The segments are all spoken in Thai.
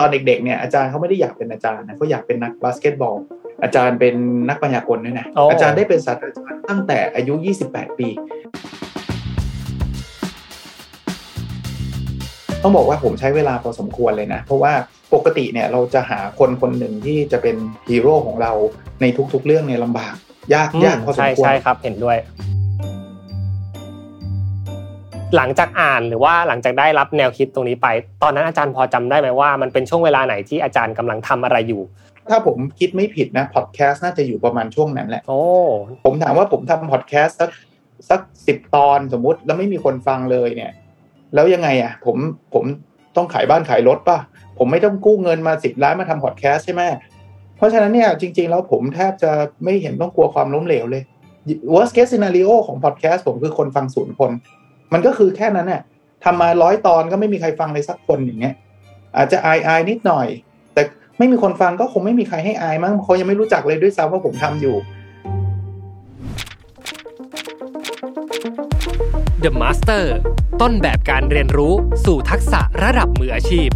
ตอนเด็กๆเนี่ยอาจารย์เขาไม่ได้อยากเป็นอาจารย์นะเขาอยากเป็นนักบาสเกตบอล อาจารย์เป็นนักมายากลด้วยนะอาจารย์ได้เป็นศาสตราจารย์ตั้งแต่อายุ 28 ปี ต้องบอกว่าผมใช้เวลาพอสมควรเลยนะ เพราะว่าปกติเนี่ยเราจะหาคนคนหนึ่งที่จะเป็นฮีโร่ของเราในทุกๆเรื่องเนี่ยลำบาก ยากยากพอสมควรใช่ใช่ครับเห็นด้วย หลังจากอ่านหรือว่าหลังจากได้รับแนวคิดตรงนี้ไป ตอนนั้นอาจารย์พอจำได้ไหมว่ามันเป็นช่วงเวลาไหนที่อาจารย์กำลังทำอะไรอยู่ ถ้าผมคิดไม่ผิดนะพอดแคสต์น่าจะอยู่ประมาณช่วงนั้นแหละโอ้ผมถามว่าผมทำพอดแคสต์สักสักสิบตอนสมมุติแล้วไม่มีคนฟังเลยเนี่ย แล้วยังไงอะ ผมผมต้องขายบ้านขายรถป่ะ ผมไม่ต้องกู้เงินมาสิบล้านมาทำพอดแคสต์ใช่ไหมเพราะฉะนั้นเนี่ยจริง ๆ แล้วผมแทบจะไม่เห็นต้องกลัวความล้มเหลวเลย worst case scenario ของพอดแคสต์ผมคือคนฟังศูนย์คน มันก็คือแค่นั้นเนี่ยทำมาร้อยตอนก็ไม่มีใครฟังเลยสักคนอย่างเงี้ย อาจจะอายอายนิดหน่อย แต่ไม่มีคนฟังก็คงไม่มีใครให้อายมั้งเขายังไม่รู้จักเลยด้วยซ้ำว่าผมทำอยู่ The Master ต้นแบบการเรียนรู้สู่ทักษะระดับมืออาชีพ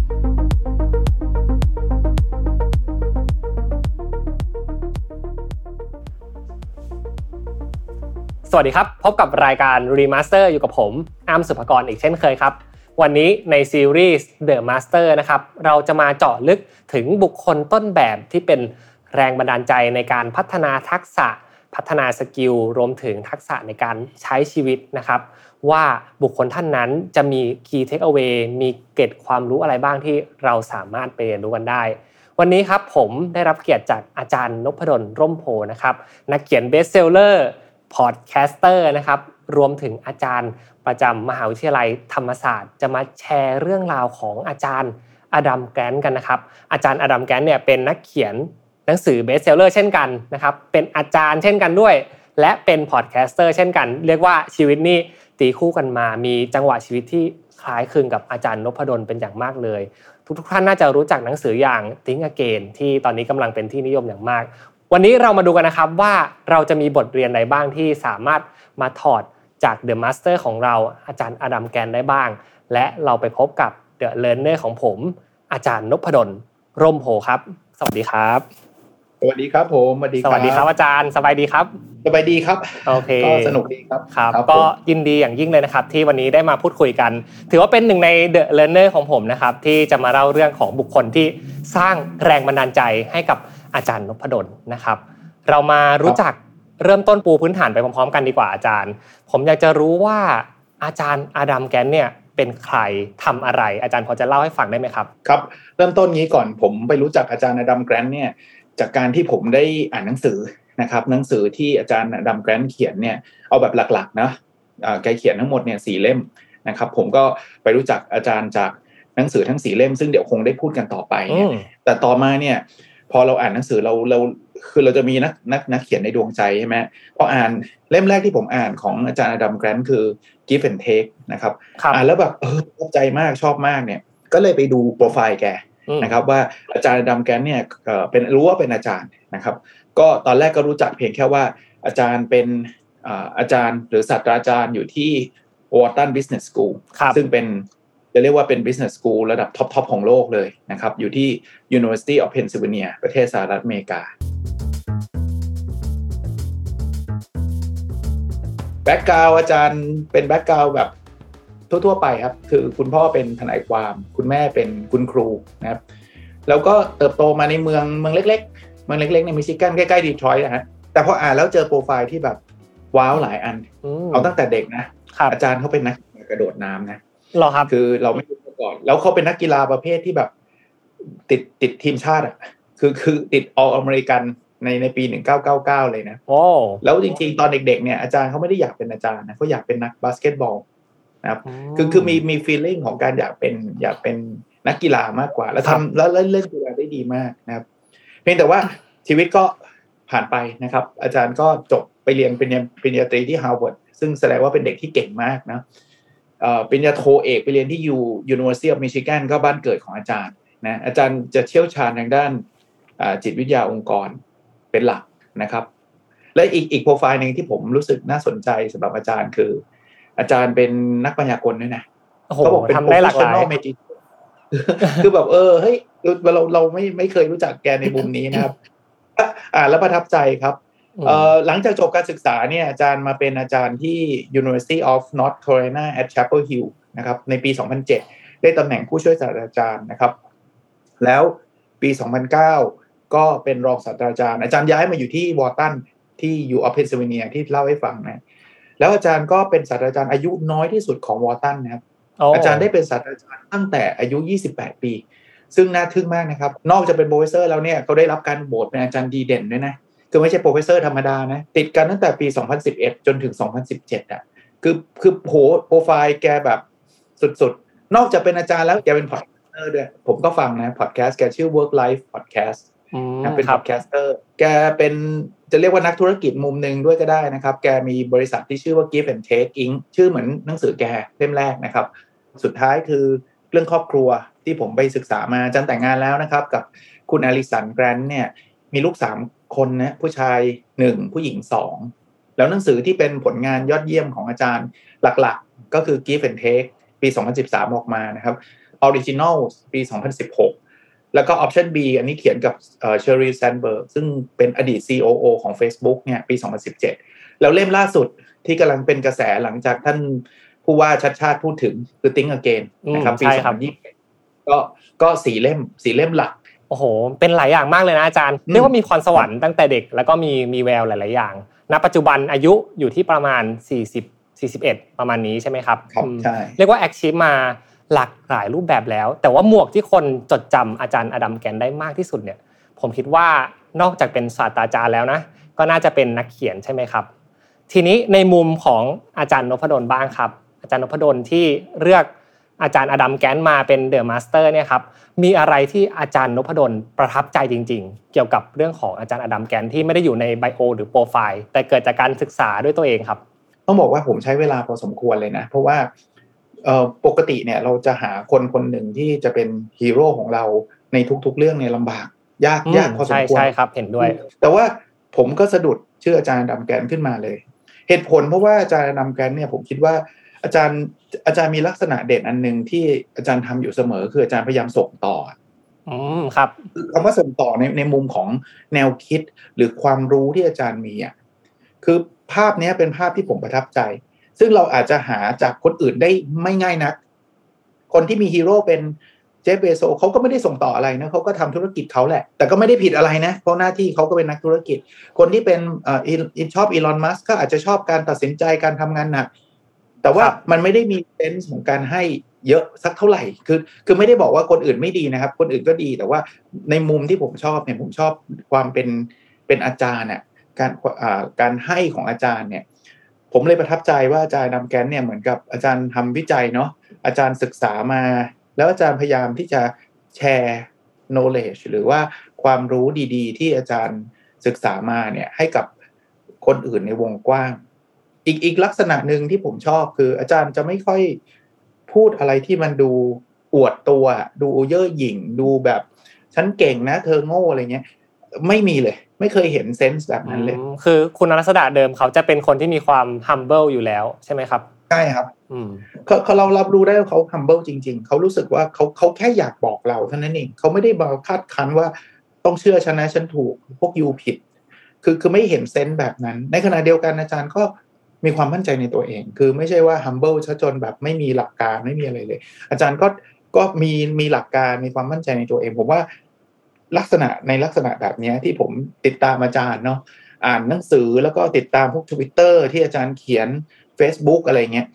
วัสดีครับ พบกับรายการ Remaster อยู่กับผมอาร์มสุภกรอีกเช่นเคยครับ วันนี้ในซีรีส์ The Master นะครับเราจะมาเจาะลึกถึงบุคคลต้นแบบที่เป็นแรงบันดาลใจในการพัฒนาทักษะ พัฒนา skill รวมถึงทักษะในการใช้ชีวิตนะครับ ว่าบุคคลท่านนั้นจะมี key takeaway มีเกร็ดความรู้อะไรบ้างที่เราสามารถไปเรียนรู้กันได้วันนี้ครับผมได้รับเกียรติจากอาจารย์นภดลร่มโพธิ์นะครับนักเขียน bestseller podcaster นะครับรวมถึงอาจารย์ประจำมหาวิทยาลัยธรรมศาสตร์ จะมาแชร์เรื่องราวของอาจารย์อดัมแกรนต์กันนะครับ อาจารย์อดัมแกรนต์เนี่ยเป็นนักเขียนหนังสือ bestseller เช่นกันนะครับเป็นอาจารย์เช่นกันด้วย และเป็น podcaster เช่นกัน เรียกว่าชีวิตนี้ตีคู่กันมา มีจังหวะชีวิตที่คล้ายคลึงกับอาจารย์นภดลเป็นอย่างมากเลย ทุกๆท่านน่าจะรู้จักหนังสืออย่าง Think Again ที่ตอนนี้กำลังเป็นที่นิยมอย่างมาก วันนี้เรามาดูกันนะครับว่าเราจะมีบทเรียนใดบ้างที่สามารถมาถอดจาก The Master ของเราอาจารย์อดัมแกรนต์ได้บ้าง และเราไปพบกับ The Learner ของผม อาจารย์นภดลร่มโพธิ์ครับ สวัสดีครับ สวัสดีครับผมสวัสดีสวัสดีครับอาจารย์สบายดีครับสบายดีครับโอเคก็สนุกดีครับครับ ก็ยินดีอย่างยิ่งเลยนะครับ ที่วันนี้ได้มาพูดคุยกัน ถือว่าเป็นหนึ่งใน The Learner ของผมนะครับที่จะมาเล่าเรื่องของบุคคลที่สร้างแรงบันดาลใจให้กับ อาจารย์นพดลนะครับ เรามารู้จักเริ่มต้นปูพื้นฐานไปพร้อมๆ กันดีกว่าอาจารย์ ผมอยากจะรู้ว่าอาจารย์อาดัมแกนเนี่ยเป็นใครทำอะไร อาจารย์พอจะเล่าให้ฟังได้ไหมครับครับ เริ่มต้นงี้ก่อนผมไปรู้จักอาจารย์อาดัมแกรนเนี่ยจากการที่ผมได้อ่านหนังสือนะครับหนังสือที่อาจารย์ดัมแกรนเขียนเนี่ยเอาแบบหลักๆนะแกเขียนทั้งหมดเนี่ยสี่เล่มนะครับ ผมก็ไปรู้จักอาจารย์จากหนังสือทั้งสี่เล่ม ซึ่งเดี๋ยวคงได้พูดกันต่อไป แต่ต่อมาเนี่ย พอเราอ่านหนังสือเราเราคือเราจะมีนักนักนักเขียนในดวงใจใช่ไหมพออ่านเล่มแรกที่ผมอ่านของอาจารย์ดัมแกรนคือ Give and Take นะครับอ่านแล้วแบบเออชอบใจมากชอบมากเนี่ย ก็เลยไปดูโปรไฟล์แกนะครับ ว่าอาจารย์ดำแกนเนี่ยเป็นรู้ว่าเป็นอาจารย์นะครับ ก็ตอนแรกก็รู้จักเพียงแค่ว่าอาจารย์เป็นอาจารย์หรือศาสตราจารย์อยู่ที่ Wharton Business School ซึ่งเป็น จะเรียกว่าเป็น business school ระดับ top top ของโลกเลยนะครับ อยู่ที่ University of Pennsylvania ประเทศสหรัฐอเมริกา background อาจารย์เป็น background แบบทั่วๆไปครับ คือคุณพ่อเป็นทนายความ คุณแม่เป็นคุณครูนะครับ แล้วก็เติบโตมาในเมืองเมืองเล็ก ๆ เมืองเล็ก ๆ ในมิชิแกนใกล้ๆดีทรอยต์นะฮะแต่พออ่านแล้วเจอโปรไฟล์ที่แบบ wow หลายอัน เอาตั้งแต่เด็กนะ อาจารย์เขาเป็นนักกระโดดน้ำนะ หรอครับ คือเราไม่รู้มาก่อน แล้วเขาเป็นนักกีฬาประเภทที่แบบ ติดติดทีมชาติอะ คือคือติด All-American ในในปี1999เลยนะโอ้แล้วจริงๆ ตอนเด็ก ๆ เนี่ยอาจารย์เขาไม่ได้อยากเป็นอาจารย์นะเขาอยากเป็นนักบาสเกตบอลนะครับ คือคือมีมี feeling ของการอยากเป็นอยากเป็นนักกีฬามากกว่า แล้วทำแล้วเล่นเล่นกีฬาได้ดีมากนะครับ เพียงแต่ว่าชีวิตก็ผ่านไปนะครับ อาจารย์ก็จบไปเรียนปริญญาปริญญาตรีที่ฮาร์วาร์ดซึ่งแสดงว่าเป็นเด็กที่เก่งมากนะ ปริญญาโทเอกไปเรียนที่ยู University of Michigan ก็บ้านเกิดของอาจารย์นะอาจารย์จะเชี่ยวชาญทางด้านจิตวิทยาองค์กรเป็นหลักนะครับ และอีกอีกโปรไฟล์หนึ่งที่ผมรู้สึกน่าสนใจสำหรับอาจารย์คือ อาจารย์เป็นนักมายากลด้วยนะเขาบอกเป็นทำได้หลากหลายคือแบบเออเฮ้ยเราเราไม่ไม่เคยรู้จักแกในมุมนี้นะครับ อ่านแล้วประทับใจครับเอ่อ หลังจากจบการศึกษาเนี่ยอาจารย์มาเป็นอาจารย์ที่ University of North Carolina at Chapel Hill นะครับในปี 2007 ได้ตำแหน่งผู้ช่วยศาสตราจารย์นะครับ แล้วปี 2009 ก็เป็นรองศาสตราจารย์ อาจารย์ย้ายมาอยู่ที่วอร์ตันที่ U of Pennsylvania ที่เล่าให้ฟังนะแล้วอาจารย์ก็เป็นศาสตราจารย์อายุน้อยที่สุดของวอร์ตันนะครับอาจารย์ได้เป็นศาสตราจารย์ตั้งแต่อายุ 28 ปี ซึ่งน่าทึ่งมากนะครับ นอกจากเป็น professor แล้วเนี่ยเขาได้รับการโหวตเป็นอาจารย์ดีเด่นด้วยนะ คือไม่ใช่ professor ธรรมดานะ ติดกันตั้งแต่ปี 2011 จนถึง 2017อะคือคือโหโปรไฟล์แกแบบสุดๆ นอกจากเป็นอาจารย์แล้วแกเป็น podcaster ด้วยผมก็ฟังนะพอดแคสต์แกชื่อ Work Life Podcast เป็น podcaster แกเป็นจะเรียกว่านักธุรกิจมุมหนึ่งด้วยก็ได้นะครับ แกมีบริษัทที่ชื่อว่า Give and Take Inc. ชื่อเหมือนหนังสือแกเล่มแรกนะครับ สุดท้ายคือเรื่องครอบครัวที่ผมไปศึกษามาอาจารย์แต่งงานแล้วนะครับ กับคุณอลิสันแกรนต์เนี่ยมีลูกสาม คนนะผู้ชายหนึ่งผู้หญิงสองแล้วหนังสือที่เป็นผลงานยอดเยี่ยมของอาจารย์หลักๆ ก็คือ Give and Take ปี 2013 ออกมานะครับ Originals ปี 2016 แล้วก็ Option B อันนี้เขียนกับเชอริล แซนด์เบิร์กซึ่งเป็นอดีต COO ของ Facebook เนี่ยปี 2017 แล้วเล่มล่าสุดที่กำลังเป็นกระแสหลังจากท่านผู้ว่าชัดชาติพูดถึงคือ Think Again นะครับปี 2020ก็ก็สี่เล่มสี่เล่มหลักโอ้โห เป็นหลายอย่างมากเลยนะอาจารย์ เรียกว่ามีพรสวรรค์ตั้งแต่เด็ก แล้วก็มีมีแววหลาย ๆ อย่าง ณ ปัจจุบันอายุอยู่ที่ประมาณ 40 41 ประมาณนี้ใช่ไหมครับครับใช่เรียกว่าแอคชีพมาหลากหลายรูปแบบแล้ว แต่ว่าหมวกที่คนจดจำอาจารย์อดัมแกนได้มากที่สุดเนี่ย ผมคิดว่านอกจากเป็นศาสตราจารย์แล้วนะ ก็น่าจะเป็นนักเขียนใช่ไหมครับ ทีนี้ในมุมของอาจารย์นภดลบ้างครับ อาจารย์นภดลที่เลือก อาจารย์อดัมแกรนต์มาเป็น The Master เนี่ยครับมีอะไรที่อาจารย์นภดลประทับใจจริง ๆ เกี่ยวกับเรื่องของอาจารย์อดัมแกรนต์ที่ไม่ได้อยู่ใน bio หรือโปรไฟล์แต่เกิดจากการศึกษาด้วยตัวเองครับ ต้องบอกว่าผมใช้เวลาพอสมควรเลยนะ เพราะว่าปกติเนี่ยเราจะหาคนคนหนึ่งที่จะเป็นฮีโร่ของเราในทุกๆ เรื่องเนี่ยลำบาก ยากยากพอสมควรใช่ครับเห็นด้วย แต่ว่าผมก็สะดุดชื่ออาจารย์ดำแกนขึ้นมาเลย เหตุผลเพราะว่าอาจารย์ดำแกนเนี่ยผมคิดว่า อาจารย์อาจารย์มีลักษณะเด่นอันหนึ่งที่อาจารย์ทำอยู่เสมอคืออาจารย์พยายามส่งต่ออืมครับคำว่าส่งต่อในในมุมของแนวคิดหรือความรู้ที่อาจารย์มีอะคือภาพนี้เป็นภาพที่ผมประทับใจ ซึ่งเราอาจจะหาจากคนอื่นได้ไม่ง่ายนัก คนที่มีฮีโร่เป็นเจฟเบโซเขาก็ไม่ได้ส่งต่ออะไรนะเขาก็ทำธุรกิจเขาแหละ แต่ก็ไม่ได้ผิดอะไรนะ เพราะหน้าที่เขาก็เป็นนักธุรกิจ คนที่เป็นอชอบอีลอนมัสก็อาจจะชอบการตัดสินใจการทำงานหนัก แต่ว่ามันไม่ได้มีเซนส์ของการให้เยอะสักเท่าไหร่ คือ คือไม่ได้บอกว่าคนอื่นไม่ดีนะครับ คนอื่นก็ดี แต่ว่าในมุมที่ผมชอบเนี่ย ผมชอบความเป็น เป็นอาจารย์เนี่ยการการให้ของอาจารย์เนี่ย ผมเลยประทับใจว่าอาจารย์นำแกนเนี่ยเหมือนกับอาจารย์ทำวิจัยเนาะ อาจารย์ศึกษามา แล้วอาจารย์พยายามที่จะแชร์ knowledge หรือว่าความรู้ดีๆ ที่อาจารย์ศึกษามาเนี่ยให้กับคนอื่นในวงกว้าง อีกอีกลักษณะหนึ่งที่ผมชอบคือ อาจารย์จะไม่ค่อยพูดอะไรที่มันดูอวดตัว ดูเย่อหยิ่ง ดูแบบฉันเก่งนะ เธอโง่อะไรเงี้ยไม่มีเลย ไม่เคยเห็นเซนส์แบบนั้นเลย คือคุณลักษณะเดิมเขาจะเป็นคนที่มีความ humble อยู่แล้วใช่ไหมครับใช่ครับเขาเขาเรารับรู้ได้ว่าเขา humble จริง ๆ เขารู้สึกว่าเขาเขาแค่อยากบอกเราเท่านั้นเองเขาไม่ได้มาคาดคันว่าต้องเชื่อฉันนะฉันถูกพวกยูผิด คือคือไม่เห็นเซนส์แบบนั้น ในขณะเดียวกันอาจารย์ก็ มีความมั่นใจในตัวเอง คือไม่ใช่ว่า humble ซะจนแบบไม่มีหลักการไม่มีอะไรเลย อาจารย์ก็ก็มีมีหลักการมีความมั่นใจในตัวเอง ผมว่าลักษณะในลักษณะแบบนี้ที่ผมติดตามอาจารย์เนาะอ่านหนังสือแล้วก็ติดตามพวกทวิตเตอร์ที่อาจารย์เขียน Facebook อะไรเงี้ย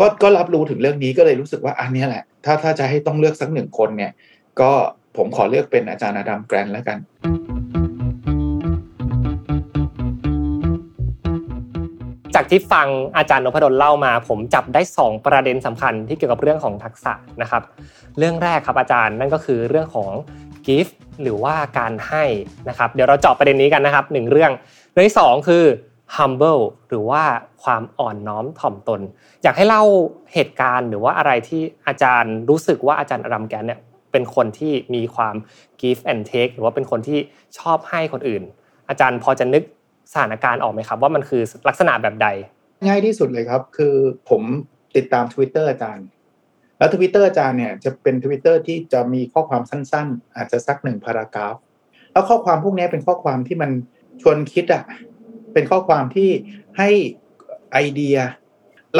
ก็ก็รับรู้ถึงเรื่องนี้ก็เลยรู้สึกว่าอันนี้แหละ ถ้าถ้าจะให้ต้องเลือกสักหนึ่งคนเนี่ย ก็ผมขอเลือกเป็นอาจารย์อดัมแกรนแล้วกัน จากที่ฟังอาจารย์นพดลเล่ามา ผมจับได้ 2 ประเด็นสำคัญที่เกี่ยวกับเรื่องของทักษะนะครับ เรื่องแรกครับอาจารย์นั่นก็คือเรื่องของ gift หรือว่าการให้นะครับ เดี๋ยวเราเจาะประเด็นนี้กันนะครับหนึ่งเรื่องเรื่องที่2คือ humble หรือว่าความอ่อนน้อมถ่อมตน อยากให้เล่าเหตุการณ์หรือว่าอะไรที่อาจารย์รู้สึกว่าอาจารย์อรัมแกนเนี่ยเป็นคนที่มีความ give and take หรือว่าเป็นคนที่ชอบให้คนอื่น อาจารย์พอจะนึก สถานการณ์ออกไหมครับ ว่ามันคือลักษณะแบบใด ง่ายที่สุดเลยครับ คือผมติดตาม Twitter อาจารย์ แล้วทวิตเตอร์อาจารย์เนี่ยจะเป็นทวิตเตอร์ที่จะมีข้อความสั้น ๆ อาจจะสักหนึ่ง paragraph แล้วข้อความพวกนี้เป็นข้อความที่มันชวนคิดอะเป็นข้อความที่ให้ไอเดีย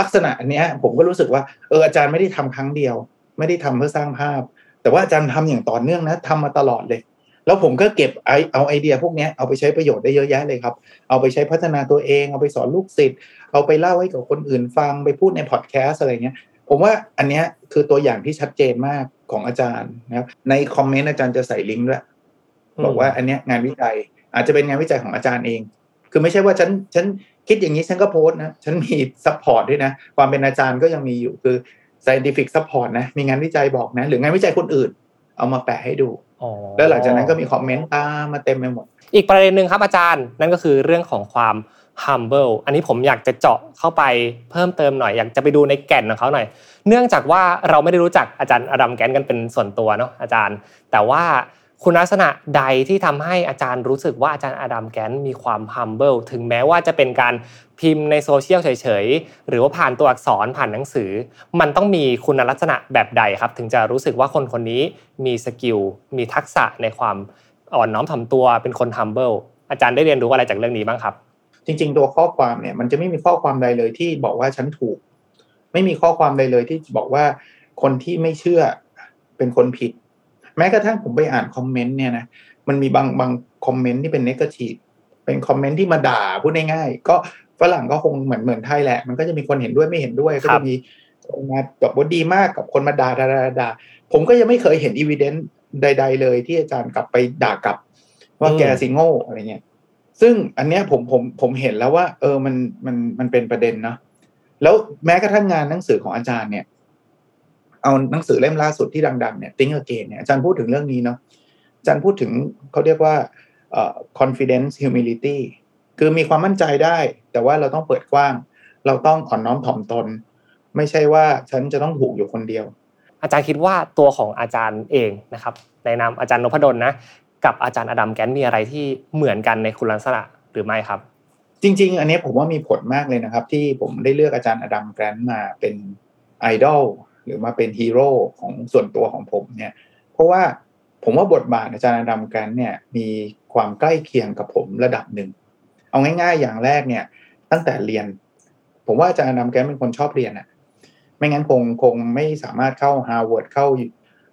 ลักษณะเนี้ย ผมก็รู้สึกว่าเอออาจารย์ไม่ได้ทำครั้งเดียว ไม่ได้ทำเพื่อสร้างภาพ แต่ว่าอาจารย์ทำอย่างต่อเนื่องนะทำมาตลอดเลย แล้วผมก็เก็บไอเอาไอเดียพวกนี้เอาไปใช้ประโยชน์ได้เยอะแยะเลยครับ เอาไปใช้พัฒนาตัวเอง เอาไปสอนลูกศิษย์เอาไปเล่าให้กับคนอื่นฟังไปพูดในพอดแคสต์อะไรเงี้ยผมว่าอันเนี้ยคือตัวอย่างที่ชัดเจนมากของอาจารย์นะครับในคอมเมนต์อาจารย์จะใส่ลิงก์ด้วยบอกว่าอันเนี้ยงานวิจัยอาจจะเป็นงานวิจัยของอาจารย์เอง คือไม่ใช่ว่าฉันฉันคิดอย่างนี้ฉันก็โพสต์นะฉันมี support ด้วยนะ ความเป็นอาจารย์ก็ยังมีอยู่คือ scientific support นะมีงานวิจัยบอกนะ หรืองานวิจัยคนอื่น เอามาแปะให้ดู แล้วหลังจากนั้นก็มีคอมเมนต์ตามมาเต็มไปหมด อีกประเด็นหนึ่งครับอาจารย์ นั่นก็คือเรื่องของความ humble อันนี้ผมอยากจะเจาะเข้าไปเพิ่มเติมหน่อย อยากจะไปดูในแก่นของเขาหน่อย เนื่องจากว่าเราไม่ได้รู้จักอาจารย์อดัมแกนกันเป็นส่วนตัวเนาะอาจารย์ แต่ว่า คุณลักษณะใดที่ทำให้อาจารย์รู้สึกว่าอาจารย์อดัมแกนมีความ humble ถึงแม้ว่าจะเป็นการพิมพ์ในโซเชียลเฉยๆ หรือว่าผ่านตัวอักษรผ่านหนังสือ มันต้องมีคุณลักษณะแบบใดครับ ถึงจะรู้สึกว่าคนคนนี้มี skill มีทักษะในความอ่อนน้อมถ่อมตัวเป็นคน humble อาจารย์ได้เรียนรู้อะไรจากเรื่องนี้บ้างครับ จริง ๆ ตัวข้อความเนี่ยมันจะไม่มีข้อความใดเลยที่บอกว่าฉันถูก ไม่มีข้อความใดเลยที่บอกว่าคนที่ไม่เชื่อเป็นคนผิด แม้กระทั่งผมไปอ่านคอมเมนต์เนี่ยนะมันมีบางบางคอมเมนต์ที่เป็น negative เป็นคอมเมนต์ที่มาด่าพูดง่ายๆก็ฝรั่งก็คงเหมือนเหมือนไทยแหละ มันก็จะมีคนเห็นด้วยไม่เห็นด้วยก็จะมีคนมาบอกว่าดีมากกับคนมาด่าด่าด่าผมก็ยังไม่เคยเห็นอีเวนต์ใด ๆ เลย ที่อาจารย์กลับไปด่ากลับ ว่าแกสิโง่อะไรเงี้ยซึ่งอันเนี้ยผมผมผมเห็นแล้วว่า เออมันมันมันเป็นประเด็นเนาะแล้วแม้กระทั่งงานหนังสือของอาจารย์เนี่ย เอาหนังสือเล่มล่าสุดที่ดังๆเนี่ย Think Again เนี่ยอาจารย์พูดถึงเรื่องนี้เนาะอาจารย์พูดถึงเขาเรียกว่าเอ่อ confidence humility คือมีความมั่นใจได้ แต่ว่าเราต้องเปิดกว้าง เราต้องอ่อนน้อมถ่อมตน ไม่ใช่ว่าฉันจะต้องถูกอยู่คนเดียว อาจารย์คิดว่าตัวของอาจารย์เองนะครับ ในนามอาจารย์นพดลนะกับอาจารย์อดัมแกนมีอะไรที่เหมือนกันในคุณลักษณะหรือไม่ครับ จริง ๆ อันนี้ผมว่ามีผลมากเลยนะครับ ที่ผมได้เลือกอาจารย์อดัมแกรนมาเป็นไอดอล หรือมาเป็นฮีโร่ของส่วนตัวของผมเนี่ย เพราะว่าผมว่าบทบาทอาจารย์อดัมแกรนท์เนี่ยมีความใกล้เคียงกับผมระดับหนึ่ง เอาง่าย ๆ อย่างแรกเนี่ย ตั้งแต่เรียน ผมว่าอาจารย์อดัมแกรนท์เป็นคนชอบเรียนอะไม่งั้นคงคงไม่สามารถเข้าฮาร์วาร์ดเข้า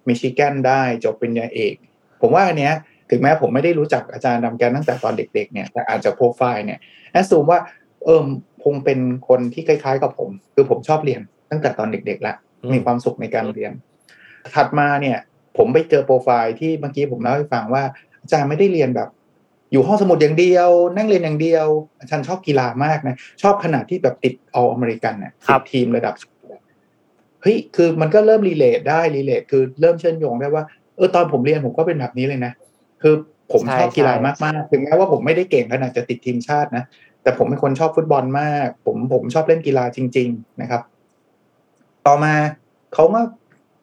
มิชิแกนได้จบปริญญาเอก ผมว่าอันเนี้ยถึงแม้ผมไม่ได้รู้จักอาจารย์อดัม แกรนท์ตั้งแต่ตอนเด็ก ๆ เนี่ยแต่อาจจะโปรไฟล์เนี่ย assume ว่าเออคงเป็นคนที่คล้ายๆ กับผม คือผมชอบเรียนตั้งแต่ตอนเด็กๆแล้ว มีความสุขในการเรียน ถัดมาเนี่ย ผมไปเจอโปรไฟล์ที่เมื่อกี้ผมเล่าให้ฟังว่าอาจารย์ไม่ได้เรียนแบบ อยู่ห้องสมุดอย่างเดียว นั่งเรียนอย่างเดียว อาจารย์ชอบกีฬามากนะชอบขนาดที่แบบติดเอาอเมริกันเนี่ยติดทีมระดับเฮ้ยคือมันก็เริ่มรีเลทได้รีเลทคือเริ่มเชื่อมโยงได้ว่าเออตอนผมเรียนผมก็เป็นแบบนี้เลยนะคือผมชอบกีฬามากๆ ถึงแม้ว่าผมไม่ได้เก่งขนาดจะติดทีมชาตินะ แต่ผมเป็นคนชอบฟุตบอลมาก ผมผมชอบเล่นกีฬาจริง ๆ นะครับ ต่อมาเขามา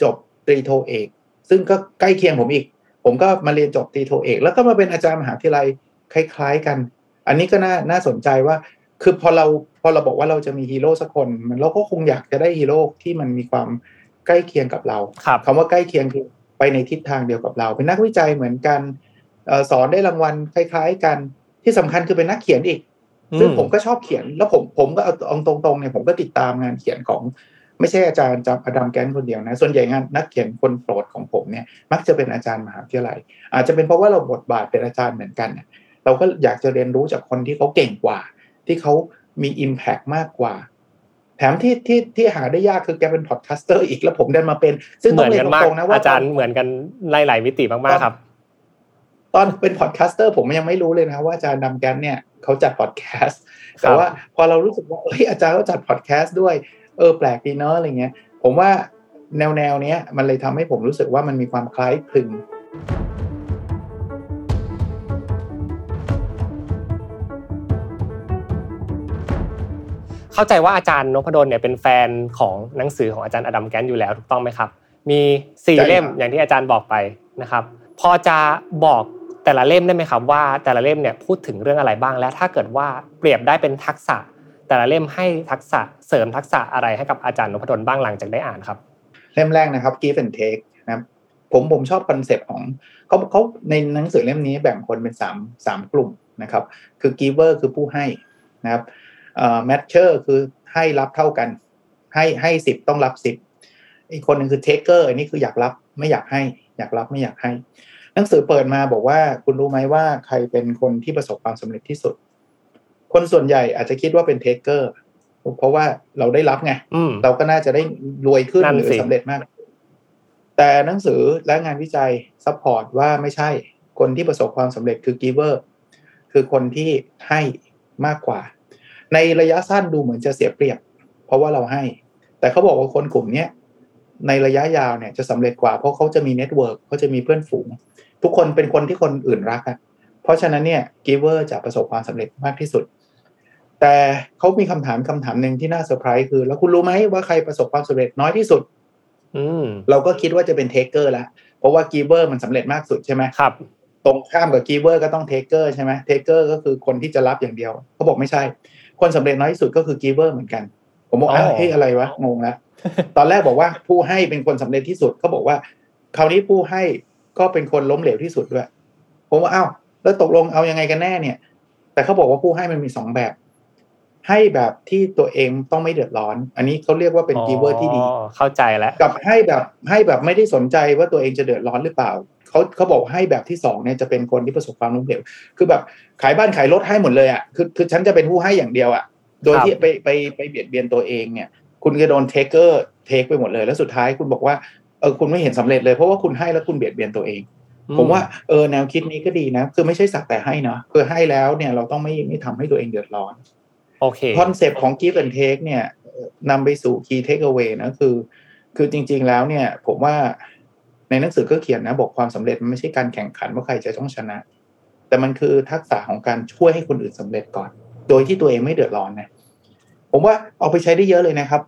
จบตรีโทเอก ซึ่งก็ใกล้เคียงผมอีก ผมก็มาเรียนจบตรีโทเอก แล้วก็มาเป็นอาจารย์มหาวิทยาลัยคล้ายๆกัน อันนี้ก็น่าน่าสนใจว่า คือพอเราพอเราบอกว่าเราจะมีฮีโร่สักคนมันเราก็คงอยากจะได้ฮีโร่ที่มันมีความใกล้เคียงกับเราคำว่าใกล้เคียงคือไปในทิศทางเดียวกับเรา เป็นนักวิจัยเหมือนกันสอนได้รางวัลคล้าย ๆ กันที่สำคัญคือเป็นนักเขียนอีกซึ่งผมก็ชอบเขียนแล้วผมผมก็เอาตรงๆเนี่ยผมก็ติดตามงานเขียนของ ไม่ใช่อาจารย์อดัมแกรนท์คนเดียวนะส่วนใหญ่งานนักเขียนคนโปรดของผมเนี่ยมักจะเป็นอาจารย์มหาวิทยาลัย อาจจะเป็นเพราะว่าเราบทบาทเป็นอาจารย์เหมือนกันเนี่ยเราก็อยากจะเรียนรู้จากคนที่เขาเก่งกว่า ที่เขามี impact มากกว่า แถมที่ที่ที่หาได้ยากคือแกเป็น podcaster อีกแล้วผมเดินมาเป็น ซึ่งต้องเรียนตรงๆนะว่าอาจารย์เหมือนกันหลายๆมิติมากๆครับตอนเป็น podcaster ผมยังไม่รู้เลยนะว่าอาจารย์อดัม แกรนท์เนี่ยเขาจัดพอดแคสต์แต่ว่าพอเรารู้สึกว่าเอ้ยอาจารย์เขาจัดพอดแคสต์ด้วยเออแปลกดีเนาะอะไรเงี้ย ผมว่าแนวแนวเนี้ยมันเลยทำให้ผมรู้สึกว่ามันมีความคล้ายคลึงเข้าใจว่าอาจารย์นพดลเนี่ยเป็นแฟนของหนังสือของอาจารย์อดัมแกรนท์อยู่แล้วถูกต้องไหมครับ มีสี่เล่มอย่างที่อาจารย์บอกไปนะครับ พอจะบอกแต่ละเล่มได้ไหมครับว่าแต่ละเล่มเนี่ยพูดถึงเรื่องอะไรบ้างและถ้าเกิดว่าเปรียบได้เป็นทักษะ แต่ละเล่มให้ทักษะเสริมทักษะอะไรให้กับอาจารย์นพดลบ้างหลังจากได้อ่านครับ เล่มแรกนะครับ Give and Take นะครับผมผมชอบคอนเซปต์ของเขาเขาในหนังสือเล่มนี้แบ่งคนเป็นสามสามกลุ่มนะครับ คือ giver คือผู้ให้นะครับเอ่อ matcher คือให้รับเท่ากัน ให้ให้สิบต้องรับสิบอีกคนหนึ่งคือ taker อันนี้คืออยากรับไม่อยากให้ อยากรับไม่อยากให้ หนังสือเปิดมาบอกว่าคุณรู้ไหมว่าใครเป็นคนที่ประสบความสำเร็จที่สุด คนส่วนใหญ่อาจจะคิดว่าเป็น taker เพราะว่าเราได้รับไงอืมเราก็น่าจะได้รวยขึ้นนั่นหรือสิสำเร็จมาก แต่หนังสือและงานวิจัยsupport ว่าไม่ใช่ คนที่ประสบความสำเร็จคือ giver คือคนที่ให้มากกว่า ในระยะสั้นดูเหมือนจะเสียเปรียบ เพราะว่าเราให้ แต่เขาบอกว่าคนกลุ่มเนี้ยในระยะยาวเนี่ยจะสำเร็จกว่าเพราะเขาจะมี network เขาจะมีเพื่อนฝูง ทุกคนเป็นคนที่คนอื่นรักอะเพราะฉะนั้นเนี่ย giver จะประสบความสำเร็จมากที่สุด แต่เขามีคำถามคำถามหนึ่งที่น่าเซอร์ไพรส์คือ แล้วคุณรู้ไหมว่าใครประสบความสำเร็จน้อยที่สุด อืมเราก็คิดว่าจะเป็น taker แล้วเพราะว่า giver มันสำเร็จมากสุดใช่ไหมครับ ตรงข้ามกับ giver ก็ต้อง taker ใช่ไหม taker ก็คือคนที่จะรับอย่างเดียวเขาบอกไม่ใช่ คนสำเร็จน้อยที่สุดก็คือ giver เหมือนกัน ผมบอกอ๋ออ้าวเฮ้ยอะไรวะงงแล้วตอนแรกบอกว่าผู้ให้เป็นคนสำเร็จที่สุดเขาบอกว่าคราวนี้ผู้ให้ก็เป็นคนล้มเหลวที่สุดด้วย ผมว่าอ้าวแล้วตกลงเอายังไงกันแน่เนี่ย แต่เขาบอกว่าผู้ให้มันมีสองแบบ ให้แบบที่ตัวเองต้องไม่เดือดร้อน อันนี้เขาเรียกว่าเป็น giver ที่ดีอ๋อเข้าใจแล้วกับให้แบบให้แบบไม่ได้สนใจว่าตัวเองจะเดือดร้อนหรือเปล่าเขาเขาบอกให้แบบที่สองเนี่ยจะเป็นคนที่ประสบความล้มเหลวคือแบบขายบ้านขายรถให้หมดเลยอะคือคือฉันจะเป็นผู้ให้อย่างเดียวอะโดยครับที่ไปไปไปเบียดเบียนตัวเองเนี่ย คุณจะโดน taker take ไปหมดเลยแล้วสุดท้ายคุณบอกว่าเออคุณไม่เห็นสำเร็จเลยเพราะว่าคุณให้แล้วคุณเบียดเบียนตัวเอง ผมว่าเออแนวคิดนี้ก็ดีนะ คือไม่ใช่สักแต่ให้เนาะคือให้แล้วเนี่ยเราต้องไม่ไม่ทำให้ตัวเองเดือดร้อน โอเคคอนเซปต์ของ Give and Take เนี่ยเอ่อนำไปสู่ key takeaway นะคือ คือจริง ๆแล้วเนี่ย ผมว่าในหนังสือก็เขียนนะ บอกความสำเร็จมันไม่ใช่การแข่งขันว่าใครจะต้องชนะ แต่มันคือทักษะของการช่วยให้คนอื่นสำเร็จก่อน โดยที่ตัวเองไม่เดือดร้อนนะผมว่าเอาไปใช้ได้เยอะเลยนะครับ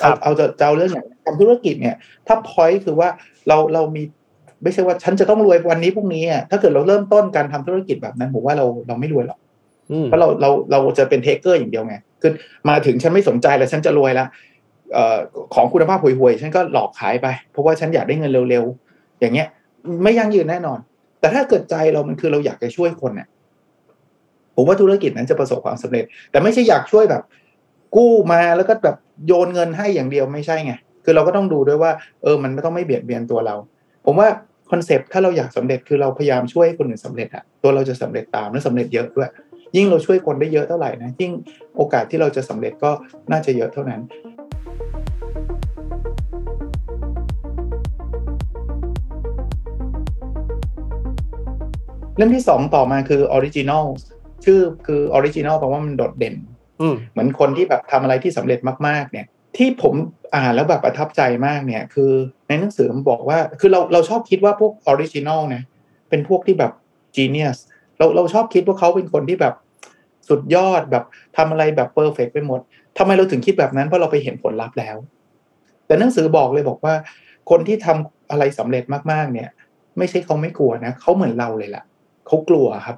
ครับเอาเอาจะจะเอาเรื่องอย่างทำธุรกิจเนี่ย ถ้า point คือว่าเราเรามีไม่ใช่ว่าฉันจะต้องรวยวันนี้พรุ่งนี้อะถ้าเกิดเราเริ่มต้นการทำธุรกิจแบบนั้นผมว่าเราเราไม่รวยหรอกอืม เพราะเราเราเราจะเป็น taker อย่างเดียวไงคือมาถึงฉันไม่สนใจแล้วฉันจะรวยละเอ่อของคุณภาพห่วยๆฉันก็หลอกขายไป เพราะว่าฉันอยากได้เงินเร็วๆอย่างเงี้ย ไม่ยั่งยืนแน่นอน แต่ถ้าเกิดใจเรามันคือเราอยากจะช่วยคนเนี่ยผมว่าธุรกิจนั้นจะประสบความสำเร็จ แต่ไม่ใช่อยากช่วยแบบ กู้มาแล้วก็แบบโยนเงินให้อย่างเดียวไม่ใช่ไงคือเราก็ต้องดูด้วยว่า เออ มันไม่ต้องไม่เบียดเบียนตัวเรา ผมว่าคอนเซปต์ถ้าเราอยากสำเร็จคือเราพยายามช่วยคนอื่นสำเร็จอะตัวเราจะสำเร็จตามและสำเร็จเยอะด้วย ยิ่งเราช่วยคนได้เยอะเท่าไหร่นะยิ่งโอกาสที่เราจะสำเร็จก็น่าจะเยอะเท่านั้นเล่มที่สองต่อมาคือ Originals ชื่อคือ Originals แปลว่ามันโดดเด่นอืมเหมือนคนที่แบบทำอะไรที่สำเร็จมากๆ เนี่ย ที่ผมอ่านแล้วแบบประทับใจมากเนี่ย คือในหนังสือมันบอกว่าคือเราเราชอบคิดว่าพวก original เนี่ยเป็นพวกที่แบบจีเนียส เราเราชอบคิดว่าเขาเป็นคนที่แบบสุดยอดแบบทำอะไรแบบเพอร์เฟกไปหมดทำไมเราถึงคิดแบบนั้นเพราะเราไปเห็นผลลัพธ์แล้ว แต่หนังสือบอกเลยบอกว่า คนที่ทำอะไรสำเร็จมากๆ เนี่ย ไม่ใช่เขาไม่กลัวนะเขาเหมือนเราเลยล่ะเขากลัวครับ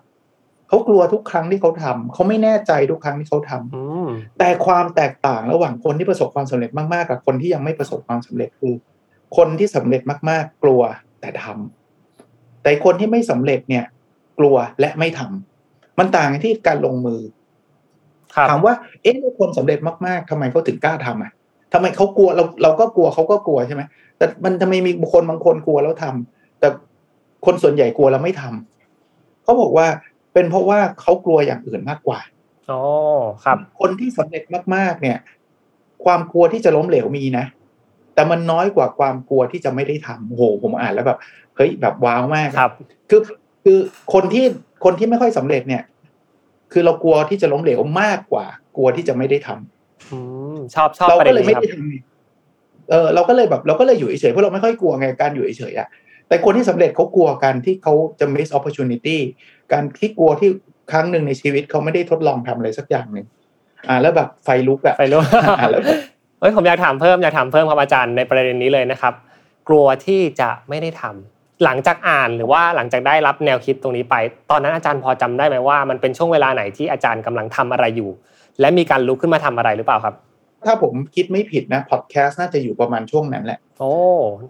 เขากลัวทุกครั้งที่เขาทำเขาไม่แน่ใจทุกครั้งที่เขาทำอืมแต่ความแตกต่างระหว่างคนที่ประสบความสำเร็จมากๆ กับคนที่ยังไม่ประสบความสำเร็จคือ คนที่สำเร็จมากๆ กลัวแต่ทำแต่คนที่ไม่สำเร็จเนี่ย กลัวและไม่ทำมันต่างกันที่การลงมือครับถามว่าเอ๊ะแล้วคนสำเร็จมากๆทำไมเขาถึงกล้าทำอะทำไมเขากลัวเราเราก็กลัวเขาก็กลัวใช่ไหมแต่มันทำไมมีบุคคลบางคนกลัวแล้วทำแต่คนส่วนใหญ่กลัวแล้วไม่ทำเขาบอกว่าเป็นเพราะว่าเขากลัวอย่างอื่นมากกว่าอ๋อครับ คนที่สำเร็จมากๆ เนี่ย ความกลัวที่จะล้มเหลวมีนะแต่มันน้อยกว่าความกลัวที่จะไม่ได้ทำโอ้โหผมอ่านแล้วแบบเฮ้ยแบบว้าวมากครับ คือ คือคนที่คนที่ไม่ค่อยสำเร็จเนี่ย คือเรากลัวที่จะล้มเหลวมากกว่า กลัวที่จะไม่ได้ทำอืมชอบชอบเราประก็เด็นเลยนี้ไม่ครับได้ทำเออเราก็เลยแบบเราก็เลยอยู่เฉยๆเพราะเราไม่ค่อยกลัวไงการอยู่เฉยๆอะแต่คนที่สำเร็จเขากลัวกันที่เขาจะ miss opportunity การที่กลัวที่ครั้งหนึ่งในชีวิตเขาไม่ได้ทดลองทำอะไรสักอย่างหนึ่งอ่า แล้วแบบไฟลุกอะไปรู้อ่าแล้วแบบเฮ้ยผมอยากถามเพิ่มอยากถามเพิ่มครับอาจารย์ในประเด็นนี้เลยนะครับ กลัวที่จะไม่ได้ทำ หลังจากอ่านหรือว่าหลังจากได้รับแนวคิดตรงนี้ไป ตอนนั้นอาจารย์พอจำได้ไหมว่ามันเป็นช่วงเวลาไหนที่อาจารย์กำลังทำอะไรอยู่ และมีการลุกขึ้นมาทำอะไรหรือเปล่าครับ ถ้าผมคิดไม่ผิดนะพอดแคสต์น่าจะอยู่ประมาณช่วงนั้นแหละโอ้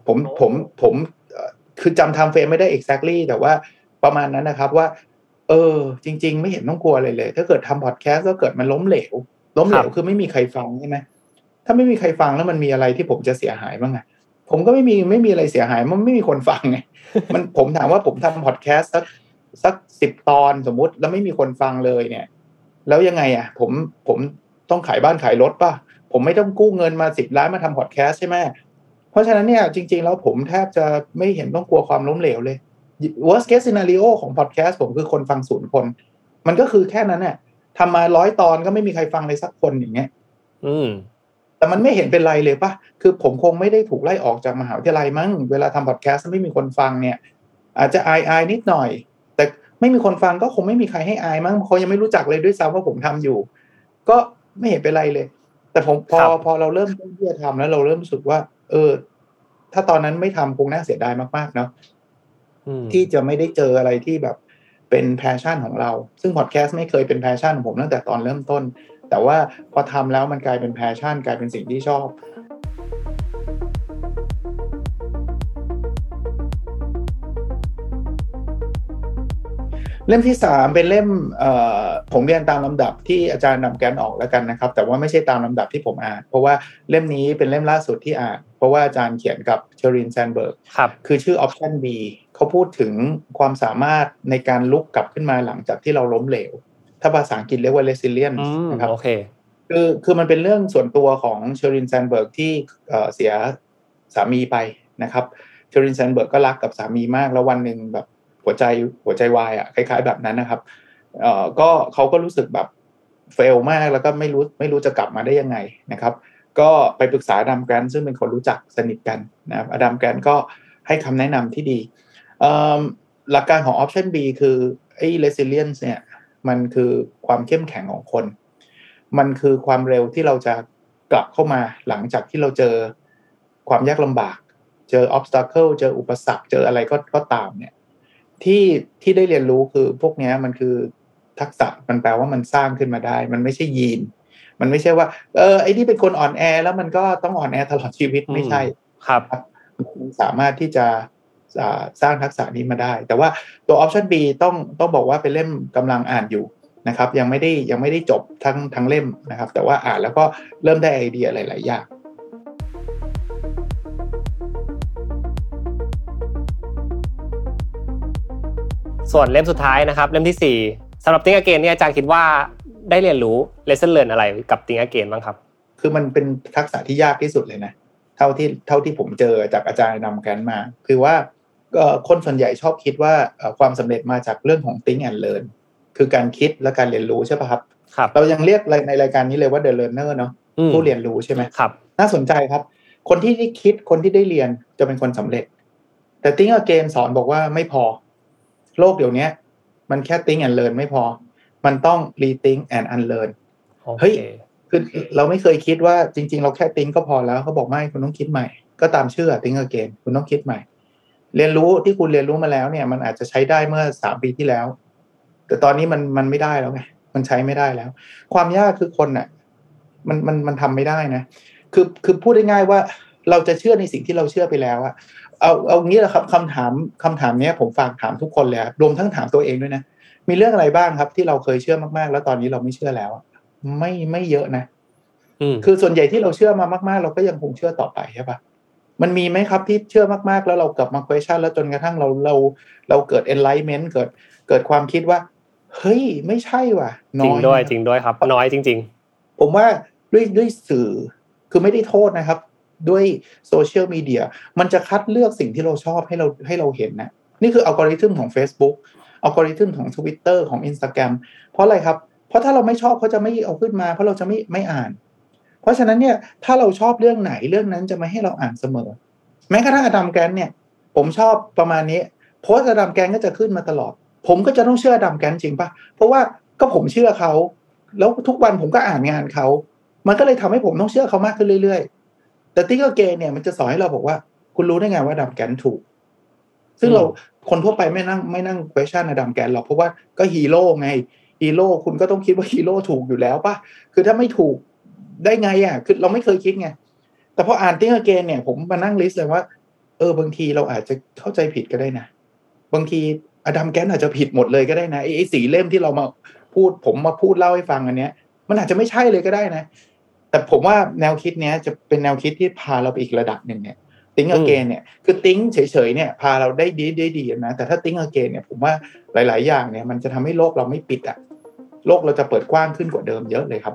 ผมผมผมเอ่อคือจำ timeframe ไม่ได้ exactly แต่ว่าประมาณนั้นนะครับว่า เออ จริง ๆ ไม่เห็นต้องกลัวอะไรเลย ถ้าเกิดทำพอดแคสต์แล้วเกิดมันล้มเหลวล้มเหลวคือไม่มีใครฟังใช่ไหมถ้าไม่มีใครฟังแล้วมันมีอะไรที่ผมจะเสียหายบ้างอะ ผมก็ไม่มีไม่มีอะไรเสียหาย มันไม่มีคนฟังไงมันผมถามว่าผมทำพอดแคสต์สักสักสิบตอนสมมุติแล้วไม่มีคนฟังเลยเนี่ย แล้วยังไงอะ ผมผมต้องขายบ้านขายรถป่ะ ผมไม่ต้องกู้เงินมาสิบล้านมาทำพอดแคสต์ใช่ไหมเพราะฉะนั้นเนี่ยจริง ๆ แล้วผมแทบจะไม่เห็นต้องกลัวความล้มเหลวเลย worst case scenario ของพอดแคสต์ผมคือคนฟังศูนย์คน มันก็คือแค่นั้นเนี่ยทำมาร้อยตอนก็ไม่มีใครฟังเลยสักคนอย่างเงี้ย อืม แต่มันไม่เห็นเป็นไรเลยปะคือผมคงไม่ได้ถูกไล่ออกจากมหาวิทยาลัยมั้ง เวลาทำพอดแคสต์ไม่มีคนฟังเนี่ย อาจจะอายอายนิดหน่อย แต่ไม่มีคนฟังก็คงไม่มีใครให้อายมั้งเขายังไม่รู้จักเลยด้วยซ้ำว่าผมทำอยู่ ก็ไม่เห็นเป็นไรเลย แต่ผมพอครับพอเราเริ่มที่จะทำแล้วเราเริ่มรู้สึกว่า เออ ถ้าตอนนั้นไม่ทำคงน่าเสียดายมากๆเนาะอืมที่จะไม่ได้เจออะไรที่แบบเป็น passion ของเรา ซึ่งพอดแคสต์ไม่เคยเป็น passion ของผมตั้งแต่ตอนเริ่มต้น แต่ว่าพอทำแล้วมันกลายเป็น passion กลายเป็นสิ่งที่ชอบเล่มที่สามเป็นเล่มเอ่อผมเรียงตามลำดับที่อาจารย์ Adam Grant ออกแล้วกันนะครับ แต่ว่าไม่ใช่ตามลำดับที่ผมอ่าน เพราะว่าเล่มนี้เป็นเล่มล่าสุดที่อ่าน เพราะว่าอาจารย์เขียนกับ Sheryl Sandberg ครับคือชื่อ Option B เขาพูดถึงความสามารถในการลุกกลับขึ้นมาหลังจากที่เราล้มเหลว ถ้าภาษาอังกฤษเรียกว่า resilience อืมนะครับโอเคคือคือมันเป็นเรื่องส่วนตัวของ Sheryl Sandberg ที่เอ่อเสียสามีไปนะครับSheryl Sandberg ก็รักกับสามีมากแล้ววันหนึ่งแบบหัวใจหัวใจวายอะคล้ายๆแบบนั้นนะครับเอ่อก็เขาก็รู้สึกแบบ fail มากแล้วก็ไม่รู้ไม่รู้จะกลับมาได้ยังไงนะครับ ก็ไปปรึกษา Adam Grant ซึ่งเป็นคนรู้จักสนิทกันนะครับ Adam Grant ก็ให้คำแนะนำที่ดีเอิ่มหลักการของ Option B คือไอ้ resilience เนี่ย มันคือความเข้มแข็งของคน มันคือความเร็วที่เราจะกลับเข้ามาหลังจากที่เราเจอความยากลำบาก เจอ obstacle เจออุปสรรค เจออะไรก็ก็ตามเนี่ยที่ที่ได้เรียนรู้คือพวกเนี้ยมันคือทักษะมันแปลว่ามันสร้างขึ้นมาได้ มันไม่ใช่ยีน มันไม่ใช่ว่า เออไอ้นี่เป็นคนอ่อนแอ แล้วมันก็ต้องอ่อนแอตลอดชีวิตไม่ใช่ครับมันสามารถที่จะอ่า สร้างทักษะนี้มาได้ แต่ว่าตัว option B ต้องต้องบอกว่าเป็นเล่มกำลังอ่านอยู่นะครับ ยังไม่ได้ยังไม่ได้จบทั้งทั้งเล่มนะครับ แต่ว่าอ่านแล้วก็เริ่มได้ไอเดียหลาย ๆ อย่างส่วนเล่มสุดท้ายนะครับ เล่มที่สี่สำหรับติ้งอเกนเนี่ยอาจารย์คิดว่าได้เรียนรู้ lesson learn อะไรกับติ้งอเกนบ้างครับ คือมันเป็นทักษะที่ยากที่สุดเลยนะ เท่าที่เท่าที่ผมเจอจากอาจารย์นำแกนมา คือว่าเอ่อ คนส่วนใหญ่ชอบคิดว่าเอ่อความสำเร็จมาจากเรื่องของ think and learn คือการคิดและการเรียนรู้ใช่ปะครับครับ เรายังเรียกในรายการนี้เลยว่า the learner เนาะอืมผู้เรียนรู้ใช่ไหมครับ น่าสนใจครับ คนที่ได้คิดคนที่ได้เรียนจะเป็นคนสำเร็จ แต่ think again สอนบอกว่าไม่พอ โลกเดี๋ยวนี้มันแค่ think and learn ไม่พอ มันต้อง rethink and unlearn โอเฮ้เคยคือเราไม่เคยคิดว่าจริง ๆ เราแค่ think ก็พอแล้วเขาบอกไม่คุณต้องคิดใหม่ ก็ตามชื่อ think again คุณต้องคิดใหม่ เรียนรู้ที่คุณเรียนรู้มาแล้วเนี่ย มันอาจจะใช้ได้เมื่อสามปีที่แล้ว แต่ตอนนี้มันมันไม่ได้แล้วไงมันใช้ไม่ได้แล้ว ความยากคือคนน่ะ มันมันมันทำไม่ได้นะคือคือพูดได้ง่ายๆว่าเราจะเชื่อในสิ่งที่เราเชื่อไปแล้วอะเอาเอางี้แหละครับคำถามคำถามเนี้ยผมฝากถามทุกคนเลยครับรวมทั้งถามตัวเองด้วยนะมีเรื่องอะไรบ้างครับ ที่เราเคยเชื่อมากๆ แล้วตอนนี้เราไม่เชื่อแล้วอะไม่ไม่เยอะนะอืมคือส่วนใหญ่ที่เราเชื่อมามาก ๆ เราก็ยังคงเชื่อต่อไปใช่ปะ มันมีไหมครับที่เชื่อมากๆ แล้วเรากลับมา question แล้วจนกระทั่งเราเราเราเกิด enlightenment เกิดเกิดความคิดว่า เฮ้ยไม่ใช่ว่ะจน้ริงอยด้วยนะจริงด้วยครับ น้อยจริงผมว่าด้วยด้วยสื่อคือไม่ได้โทษนะครับ ด้วยโซเชียลมีเดียมันจะคัดเลือกสิ่งที่เราชอบให้เราให้เราเห็นนะนี่คืออัลกอริทึมของ Facebook อัลกอริทึมของ Twitter ของ Instagram เพราะอะไรครับ เพราะถ้าเราไม่ชอบเขาจะไม่เอาขึ้นมา เพราะเราจะไม่ไม่อ่าน เพราะฉะนั้นเนี่ยถ้าเราชอบเรื่องไหนเรื่องนั้นจะมาให้เราอ่านเสมอ แม้กระทั่งอดัมแกนเนี่ย ผมชอบประมาณนี้โพสอดัมแกนก็จะขึ้นมาตลอด ผมก็จะต้องเชื่ออดัมแกนจริงปะเพราะว่าก็ผมเชื่อเขาแล้วทุกวันผมก็อ่านงานเขา มันก็เลยทำให้ผมต้องเชื่อเขามากขึ้นเรื่อยๆ แต่ติ๊กเกอร์เนี่ยมันจะสอนให้เราบอกว่า คุณรู้ได้ไงว่าดัมแกนถูก ซึ่งเราคนทั่วไปไม่นั่งไม่นั่ง question อดัมแกนหรอกเพราะว่าก็ฮีโร่ไงฮีโร่คุณก็ต้องคิดว่าฮีโร่ถูกอยู่แล้วปะคือถ้าไม่ถูก ได้ไงอะ คือเราไม่เคยคิดไง แต่พออ่าน Think Again เนี่ย ผมมานั่ง list เลยว่า เออบางทีเราอาจจะเข้าใจผิดก็ได้นะ บางที Adam Grant อาจจะผิดหมดเลยก็ได้นะไอ้สี่เล่มที่เรามาพูดผมมาพูดเล่าให้ฟังอันเนี้ย มันอาจจะไม่ใช่เลยก็ได้นะ แต่ผมว่าแนวคิดเนี้ยจะเป็นแนวคิดที่พาเราไปอีกระดับหนึ่งเนี่ยthink again เนี่ยคือ think เฉยๆเนี่ยพาเราได้ดีได้ดีนะแต่ถ้า think again เนี่ยผมว่าหลาย ๆ อย่างเนี่ยมันจะทำให้โลกเราไม่ปิดอะโลกเราจะเปิดกว้างขึ้นกว่าเดิมเยอะเลยครับ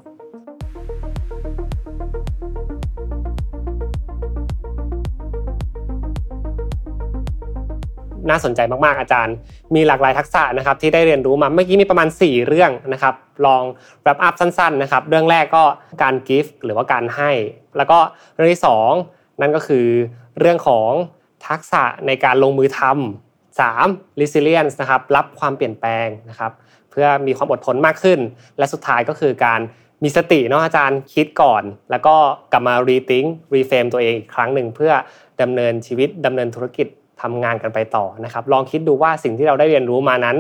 น่าสนใจมากๆอาจารย์ มีหลากหลายทักษะนะครับที่ได้เรียนรู้มาเมื่อกี้มีประมาณ 4 เรื่องนะครับลอง wrap up สั้นๆนะครับเรื่องแรกก็การ give หรือว่าการให้ แล้วก็เรื่องที่ 2 นั่นก็คือเรื่องของทักษะในการลงมือทำ 3. resilience นะครับรับความเปลี่ยนแปลงนะครับเพื่อมีความอดทนมากขึ้น และสุดท้ายก็คือการมีสติเนาะอาจารย์คิดก่อน แล้วก็กลับมา rethink reframe ตัวเองอีกครั้งหนึ่งเพื่อดำเนินชีวิตดำเนินธุรกิจ ทำงานกันไปต่อนะครับ ลองคิดดูว่าสิ่งที่เราได้เรียนรู้มานั้น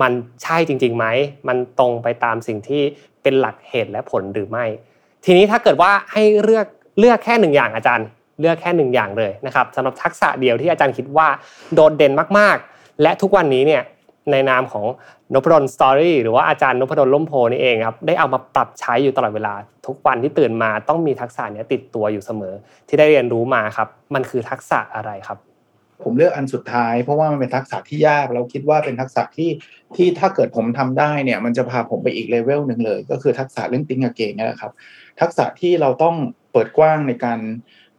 มันใช่จริงๆไหมมันตรงไปตามสิ่งที่เป็นหลักเหตุและผลหรือไม่ ทีนี้ถ้าเกิดว่าให้เลือกเลือกแค่หนึ่งอย่างอาจารย์ เลือกแค่หนึ่งอย่างเลยนะครับสำหรับทักษะเดียวที่อาจารย์คิดว่าโดดเด่นมากๆ และทุกวันนี้เนี่ยในนามของนพดลสตอรี่หรือว่าอาจารย์นพดลล่มโพนี่เองครับได้เอามาปรับใช้อยู่ตลอดเวลา ทุกวันที่ตื่นมาต้องมีทักษะนี้ติดตัวอยู่เสมอ ที่ได้เรียนรู้มาครับ มันคือทักษะอะไรครับ ผมเลือกอันสุดท้าย เพราะว่ามันเป็นทักษะที่ยาก เราคิดว่าเป็นทักษะที่ที่ถ้าเกิดผมทำได้เนี่ยมันจะพาผมไปอีกเลเวลหนึ่งเลย ก็คือทักษะเรื่องติ้งเกงนี่แหละครับ ทักษะที่เราต้องเปิดกว้างในการ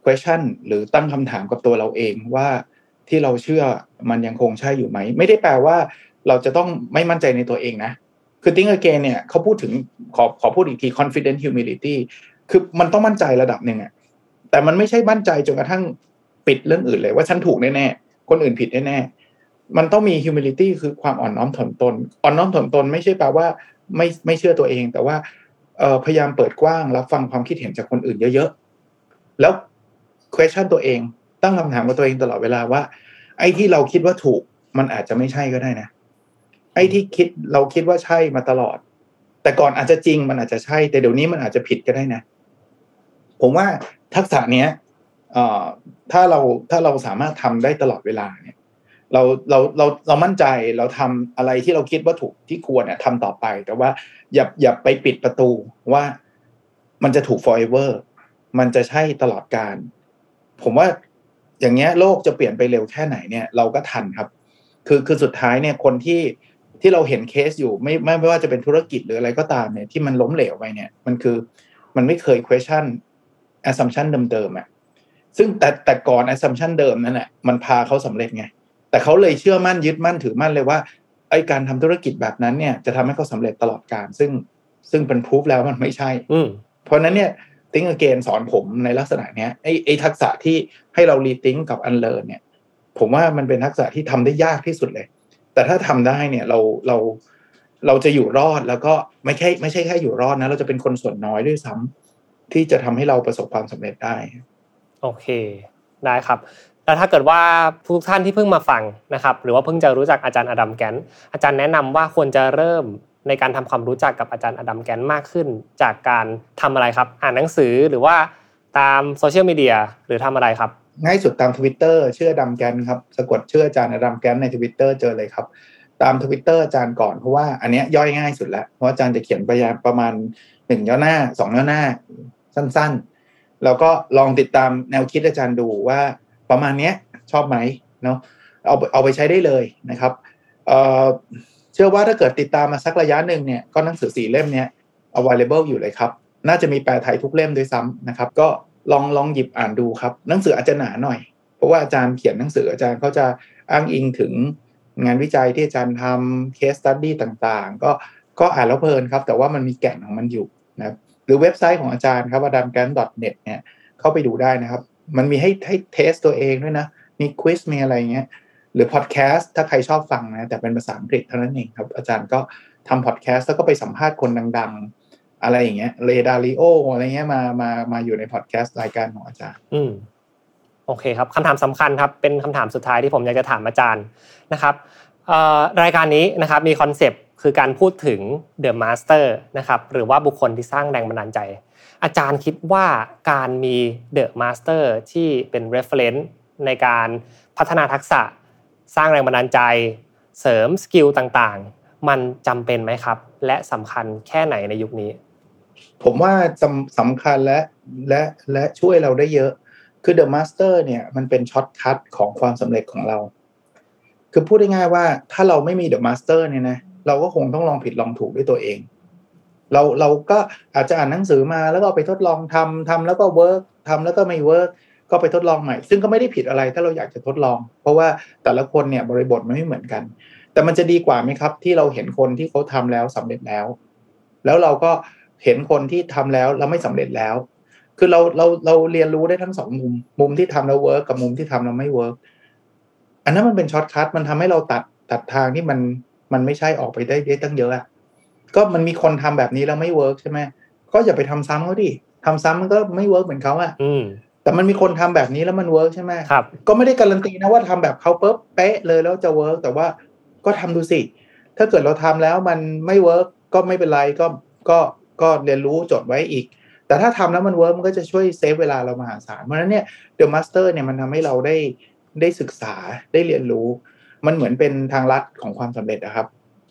question หรือตั้งคำถามกับตัวเราเองว่าที่เราเชื่อมันยังคงใช่อยู่ไหม ไม่ได้แปลว่าเราจะต้องไม่มั่นใจในตัวเองนะคือ think again เนี่ยเขาพูดถึงขอขอพูดอีกที confident humility คือมันต้องมั่นใจระดับหนึ่งอะแต่มันไม่ใช่มั่นใจจนกระทั่ง ปิดเรื่องอื่นเลยว่าฉันถูกแน่ๆคนอื่นผิดแน่ๆมันต้องมี humility คือความอ่อนน้อมถ่อมตน อ่อนน้อมถ่อมตน ไม่ใช่แปลว่าไม่ไม่เชื่อตัวเอง แต่ว่าพยายามเปิดกว้างรับฟังความคิดเห็นจากคนอื่นเยอะๆ แล้ว question ตัวเอง ตั้งคำถามกับตัวเองตลอดเวลาว่า ไอ้ที่เราคิดว่าถูกมันอาจจะไม่ใช่ก็ได้นะ ไอ้ที่คิดเราคิดว่าใช่มาตลอด แต่ก่อนอาจจะจริงมันอาจจะใช่ แต่เดี๋ยวนี้มันอาจจะผิดก็ได้นะ ผมว่าทักษะเนี้ย ถ้าเราถ้าเราสามารถทำได้ตลอดเวลาเนี่ยเราเราเราเรามั่นใจเราทำอะไรที่เราคิดว่าถูกที่ควรเนี่ยทำต่อไป แต่ว่าอย่าอย่าไปปิดประตูว่ามันจะถูก forever มันจะใช่ตลอดการ ผมว่าอย่างเงี้ยโลกจะเปลี่ยนไปเร็วแค่ไหนเนี่ยเราก็ทันครับ คือคือสุดท้ายเนี่ยคนที่ที่เราเห็นเคสอยู่ไม่ไม่ไม่ว่าจะเป็นธุรกิจหรืออะไรก็ตามเนี่ยที่มันล้มเหลวไปเนี่ย มันคือมันไม่เคย question assumption เดิมๆอะ ซึ่งแต่แต่ก่อน assumption เดิมนั่นแหละมันพาเขาสำเร็จไง แต่เขาเลยเชื่อมั่นยึดมั่นถือมั่นเลยว่าไอ้การทำธุรกิจแบบนั้นเนี่ยจะทำให้เขาสำเร็จตลอดกาล ซึ่งซึ่งเป็นพิสูจน์แล้วมันไม่ใช่ อืมเพราะนั้นเนี่ย Think Again สอนผมในลักษณะเนี้ยไอ้ไอ้ทักษะที่ให้เรา rethink กับ unlearn เนี่ย ผมว่ามันเป็นทักษะที่ทำได้ยากที่สุดเลย แต่ถ้าทำได้เนี่ยเราเราเราจะอยู่รอดแล้วก็ไม่ใช่ไม่ใช่แค่อยู่รอดนะ เราจะเป็นคนส่วนน้อยด้วยซ้ำที่จะทำให้เราประสบความสำเร็จได้ โอเคได้ครับแล้วถ้าเกิดว่าทุกท่านที่เพิ่งมาฟังนะครับ หรือว่าเพิ่งจะรู้จักอาจารย์ Adam Grant อาจารย์แนะนำว่าควรจะเริ่มในการทำความรู้จักกับอาจารย์ Adam Grant มากขึ้น จากการทำอะไรครับ อ่านหนังสือหรือว่าตามโซเชียลมีเดียหรือทำอะไรครับ ง่ายสุดตามทวิตเตอร์ชื่อ Adam Grant ครับสะกดชื่ออาจารย์ Adam Grant ในทวิตเตอร์เจอเลยครับตามทวิตเตอร์อาจารย์ก่อนเพราะว่าอันนี้ย่อยง่ายสุดแล้วเพราะอาจารย์จะเขียนไปประมาณหนึ่งย่อหน้าสองย่อหน้าสั้น เราก็ลองติดตามแนวคิดอาจารย์ดูว่าประมาณนี้ชอบไหมเนาะเอาเอาไปใช้ได้เลยนะครับเเชื่อว่าถ้าเกิดติดตามมาสักระยะหนึ่งเนี่ยก็หนังสือสี่เล่มเนี้ย available อยู่เลยครับ น่าจะมีแปลไทยทุกเล่มด้วยซ้ำนะครับ ก็ลองลองหยิบอ่านดูครับ หนังสืออาจจะหนาหน่อย เพราะว่าอาจารย์เขียนหนังสืออาจารย์เขาจะอ้างอิงถึงงานวิจัยที่อาจารย์ทำ case study ต่างๆ ก็ก็อ่านแล้วเพลินครับ แต่ว่ามันมีแก่นของมันอยู่นะครับ หรือเว็บไซต์ของอาจารย์ครับ adamgrant.net เนี่ยเข้าไปดูได้นะครับ มันมีให้ให้ test ตัวเองด้วยนะ มี quiz มีอะไรเงี้ยหรือพอดแคสต์ถ้าใครชอบฟังนะแต่เป็นภาษาอังกฤษเท่านั้นเองครับ อาจารย์ก็ทำพอดแคสต์แล้วก็ไปสัมภาษณ์คนดังๆ อะไรอย่างเงี้ย Ray Dalioอะไรเงี้ยมามามาอยู่ในพอดแคสต์รายการของอาจารย์ อืมโอเคครับคำถามสำคัญครับเป็นคำถามสุดท้ายที่ผมอยากจะถามอาจารย์นะครับรายการนี้นะครับมีคอนเซปต์ คือการพูดถึง The Master นะครับหรือว่าบุคคลที่สร้างแรงบันดาลใจ อาจารย์คิดว่าการมี The Master ที่เป็น reference ในการพัฒนาทักษะ สร้างแรงบันดาลใจ เสริม skill ต่างๆ มันจำเป็นไหมครับ และสำคัญแค่ไหนในยุคนี้ ผมว่าสำคัญและและและช่วยเราได้เยอะ คือ The Master เนี่ยมันเป็น shortcut ของความสำเร็จของเรา คือพูดได้ง่ายว่าถ้าเราไม่มี The Master เนี่ยนะ เราก็คงต้องลองผิดลองถูกด้วยตัวเอง เราเราก็อาจจะอ่านหนังสือมาแล้วก็ไปทดลองทำทำแล้วก็ work ทำแล้วก็ไม่ work ก็ไปทดลองใหม่ ซึ่งก็ไม่ได้ผิดอะไรถ้าเราอยากจะทดลอง เพราะว่าแต่ละคนเนี่ยบริบทมันไม่เหมือนกัน แต่มันจะดีกว่าไหมครับ ที่เราเห็นคนที่เขาทำแล้วสำเร็จแล้ว แล้วเราก็เห็นคนที่ทำแล้วแล้วไม่สำเร็จแล้ว คือเราเราเราเรียนรู้ได้ทั้งสองมุม มุมที่ทำแล้ว work กับมุมที่ทำแล้วไม่ work อันนั้นมันเป็น shortcut มันทำให้เราตัดตัดทางที่มัน มันไม่ใช่ออกไปได้ได้ตั้งเยอะอะก็มันมีคนทำแบบนี้แล้วไม่ work ใช่ไหมก็อย่าไปทำซ้ำเขาดิทำซ้ำมันก็ไม่ work เหมือนเขาอะอืมแต่มันมีคนทำแบบนี้แล้วมัน work ใช่ไหมครับก็ไม่ได้การันตีนะว่าทำแบบเขาปุ๊บเป๊ะเลยแล้วจะ work แต่ว่าก็ทำดูสิ ถ้าเกิดเราทำแล้วมันไม่ work ก็ไม่เป็นไรก็ก็ก็เรียนรู้จดไว้อีก แต่ถ้าทำแล้วมัน work มันก็จะช่วย save เวลาเรามหาศาลเพราะฉะนั้นเนี่ย The Master เนี่ยมันทำให้เราได้ได้ศึกษาได้เรียนรู้ มันเหมือนเป็นทางลัดของความสำเร็จนะครับ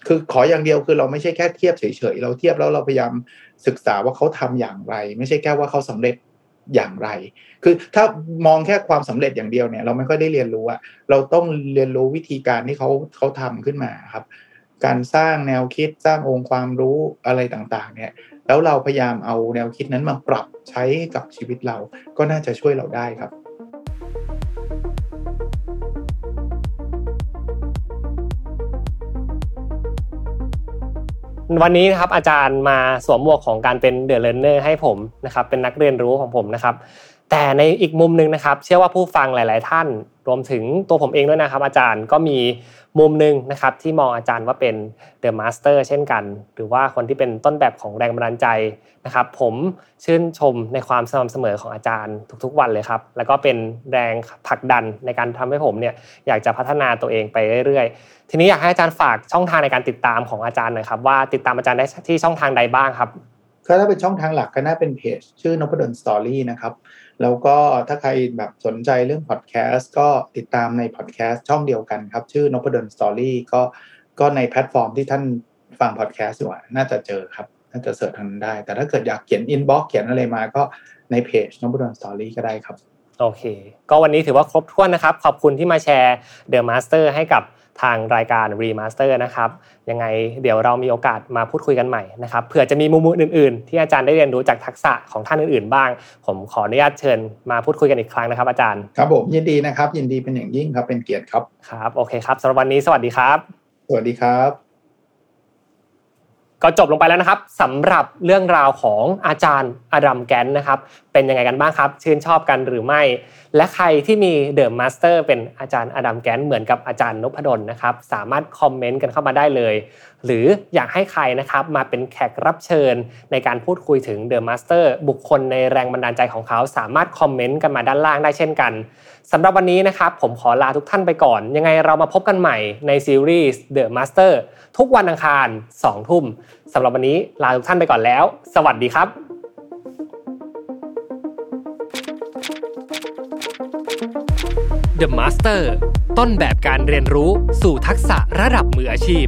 คือขออย่างเดียวคือเราไม่ใช่แค่เทียบเฉยๆเราเทียบแล้วเราพยายามศึกษาว่าเขาทำอย่างไร ไม่ใช่แค่ว่าเขาสำเร็จอย่างไร คือถ้ามองแค่ความสำเร็จอย่างเดียวเนี่ย เราไม่ค่อยได้เรียนรู้อะเราต้องเรียนรู้วิธีการที่เขาเขาทำขึ้นมาครับ การสร้างแนวคิดสร้างองค์ความรู้อะไรต่างๆ เนี่ย แล้วเราพยายามเอาแนวคิดนั้นมาปรับใช้กับชีวิตเราก็น่าจะช่วยเราได้ครับ วันนี้นะครับอาจารย์มาสวมหมวกของการเป็น The Learner ให้ผมนะครับเป็นนักเรียนรู้ของผมนะครับ แต่ในอีกมุมหนึ่งนะครับ เชื่อว่าผู้ฟังหลาย ๆ ท่าน รวมถึงตัวผมเองด้วยนะครับ อาจารย์ก็มีมุมหนึ่งนะครับ ที่มองอาจารย์ว่าเป็น The Master เช่นกัน หรือว่าคนที่เป็นต้นแบบของแรงบันดาลใจนะครับ ผมชื่นชมในความสม่ำเสมอของอาจารย์ทุก ๆ วันเลยครับ แล้วก็เป็นแรงผลักดันในการทำให้ผมเนี่ยอยากจะพัฒนาตัวเองไปเรื่อย ๆ ทีนี้อยากให้อาจารย์ฝากช่องทางในการติดตามของอาจารย์หน่อยครับว่าติดตามอาจารย์ได้ที่ช่องทางใดบ้างครับก็ถ้าเป็นช่องทางหลักก็น่าเป็นเพจชื่อนพดล Story นะครับ แล้วก็ถ้าใครแบบสนใจเรื่องพอดแคสต์ก็ติดตามในพอดแคสต์ช่องเดียวกันครับ ชื่อนพดล Story ก็ก็ในแพลตฟอร์มที่ท่านฟังพอดแคสต์อยู่น่าจะเจอครับ น่าจะ search ทางนั้นได้ แต่ถ้าเกิดอยากเขียน inbox เขียนอะไรมาก็ในเพจนพดล Story ก็ได้ครับ โอเค ก็วันนี้ถือว่าครบถ้วนนะครับ ขอบคุณที่มาแชร์ The Master ให้กับ ทางรายการ Remaster นะครับยังไงเดี๋ยวเรามีโอกาสมาพูดคุยกันใหม่นะครับเผื่อจะมีมุมอื่นๆ ที่อาจารย์ได้เรียนรู้จากทักษะของท่านอื่นๆ บ้าง ผมขออนุญาตเชิญมาพูดคุยกันอีกครั้งนะครับอาจารย์ครับผมยินดีนะครับ ยินดีเป็นอย่างยิ่งครับเป็นเกียรติครับครับโอเคครับสำหรับวันนี้สวัสดีครับ สวัสดีครับ ก็จบลงไปแล้วนะครับสำหรับเรื่องราวของอาจารย์อดัมแกนนะครับ เป็นยังไงกันบ้างครับ ชื่นชอบกันหรือไม่ และใครที่มี The Master เป็นอาจารย์ Adam Grant เหมือนกับอาจารย์นพดลนะครับ สามารถคอมเมนต์กันเข้ามาได้เลย หรืออยากให้ใครนะครับมาเป็นแขกรับเชิญในการพูดคุยถึง The Master บุคคลในแรงบันดาลใจของเขา สามารถคอมเมนต์กันมาด้านล่างได้เช่นกัน สำหรับวันนี้นะครับผมขอลาทุกท่านไปก่อน ยังไงเรามาพบกันใหม่ในซีรีส์ The Master ทุกวันอังคาร2ทุ่มสำหรับวันนี้ลาทุกท่านไปก่อนแล้ว สวัสดีครับ The Master ต้นแบบการเรียนรู้สู่ทักษะระดับมืออาชีพ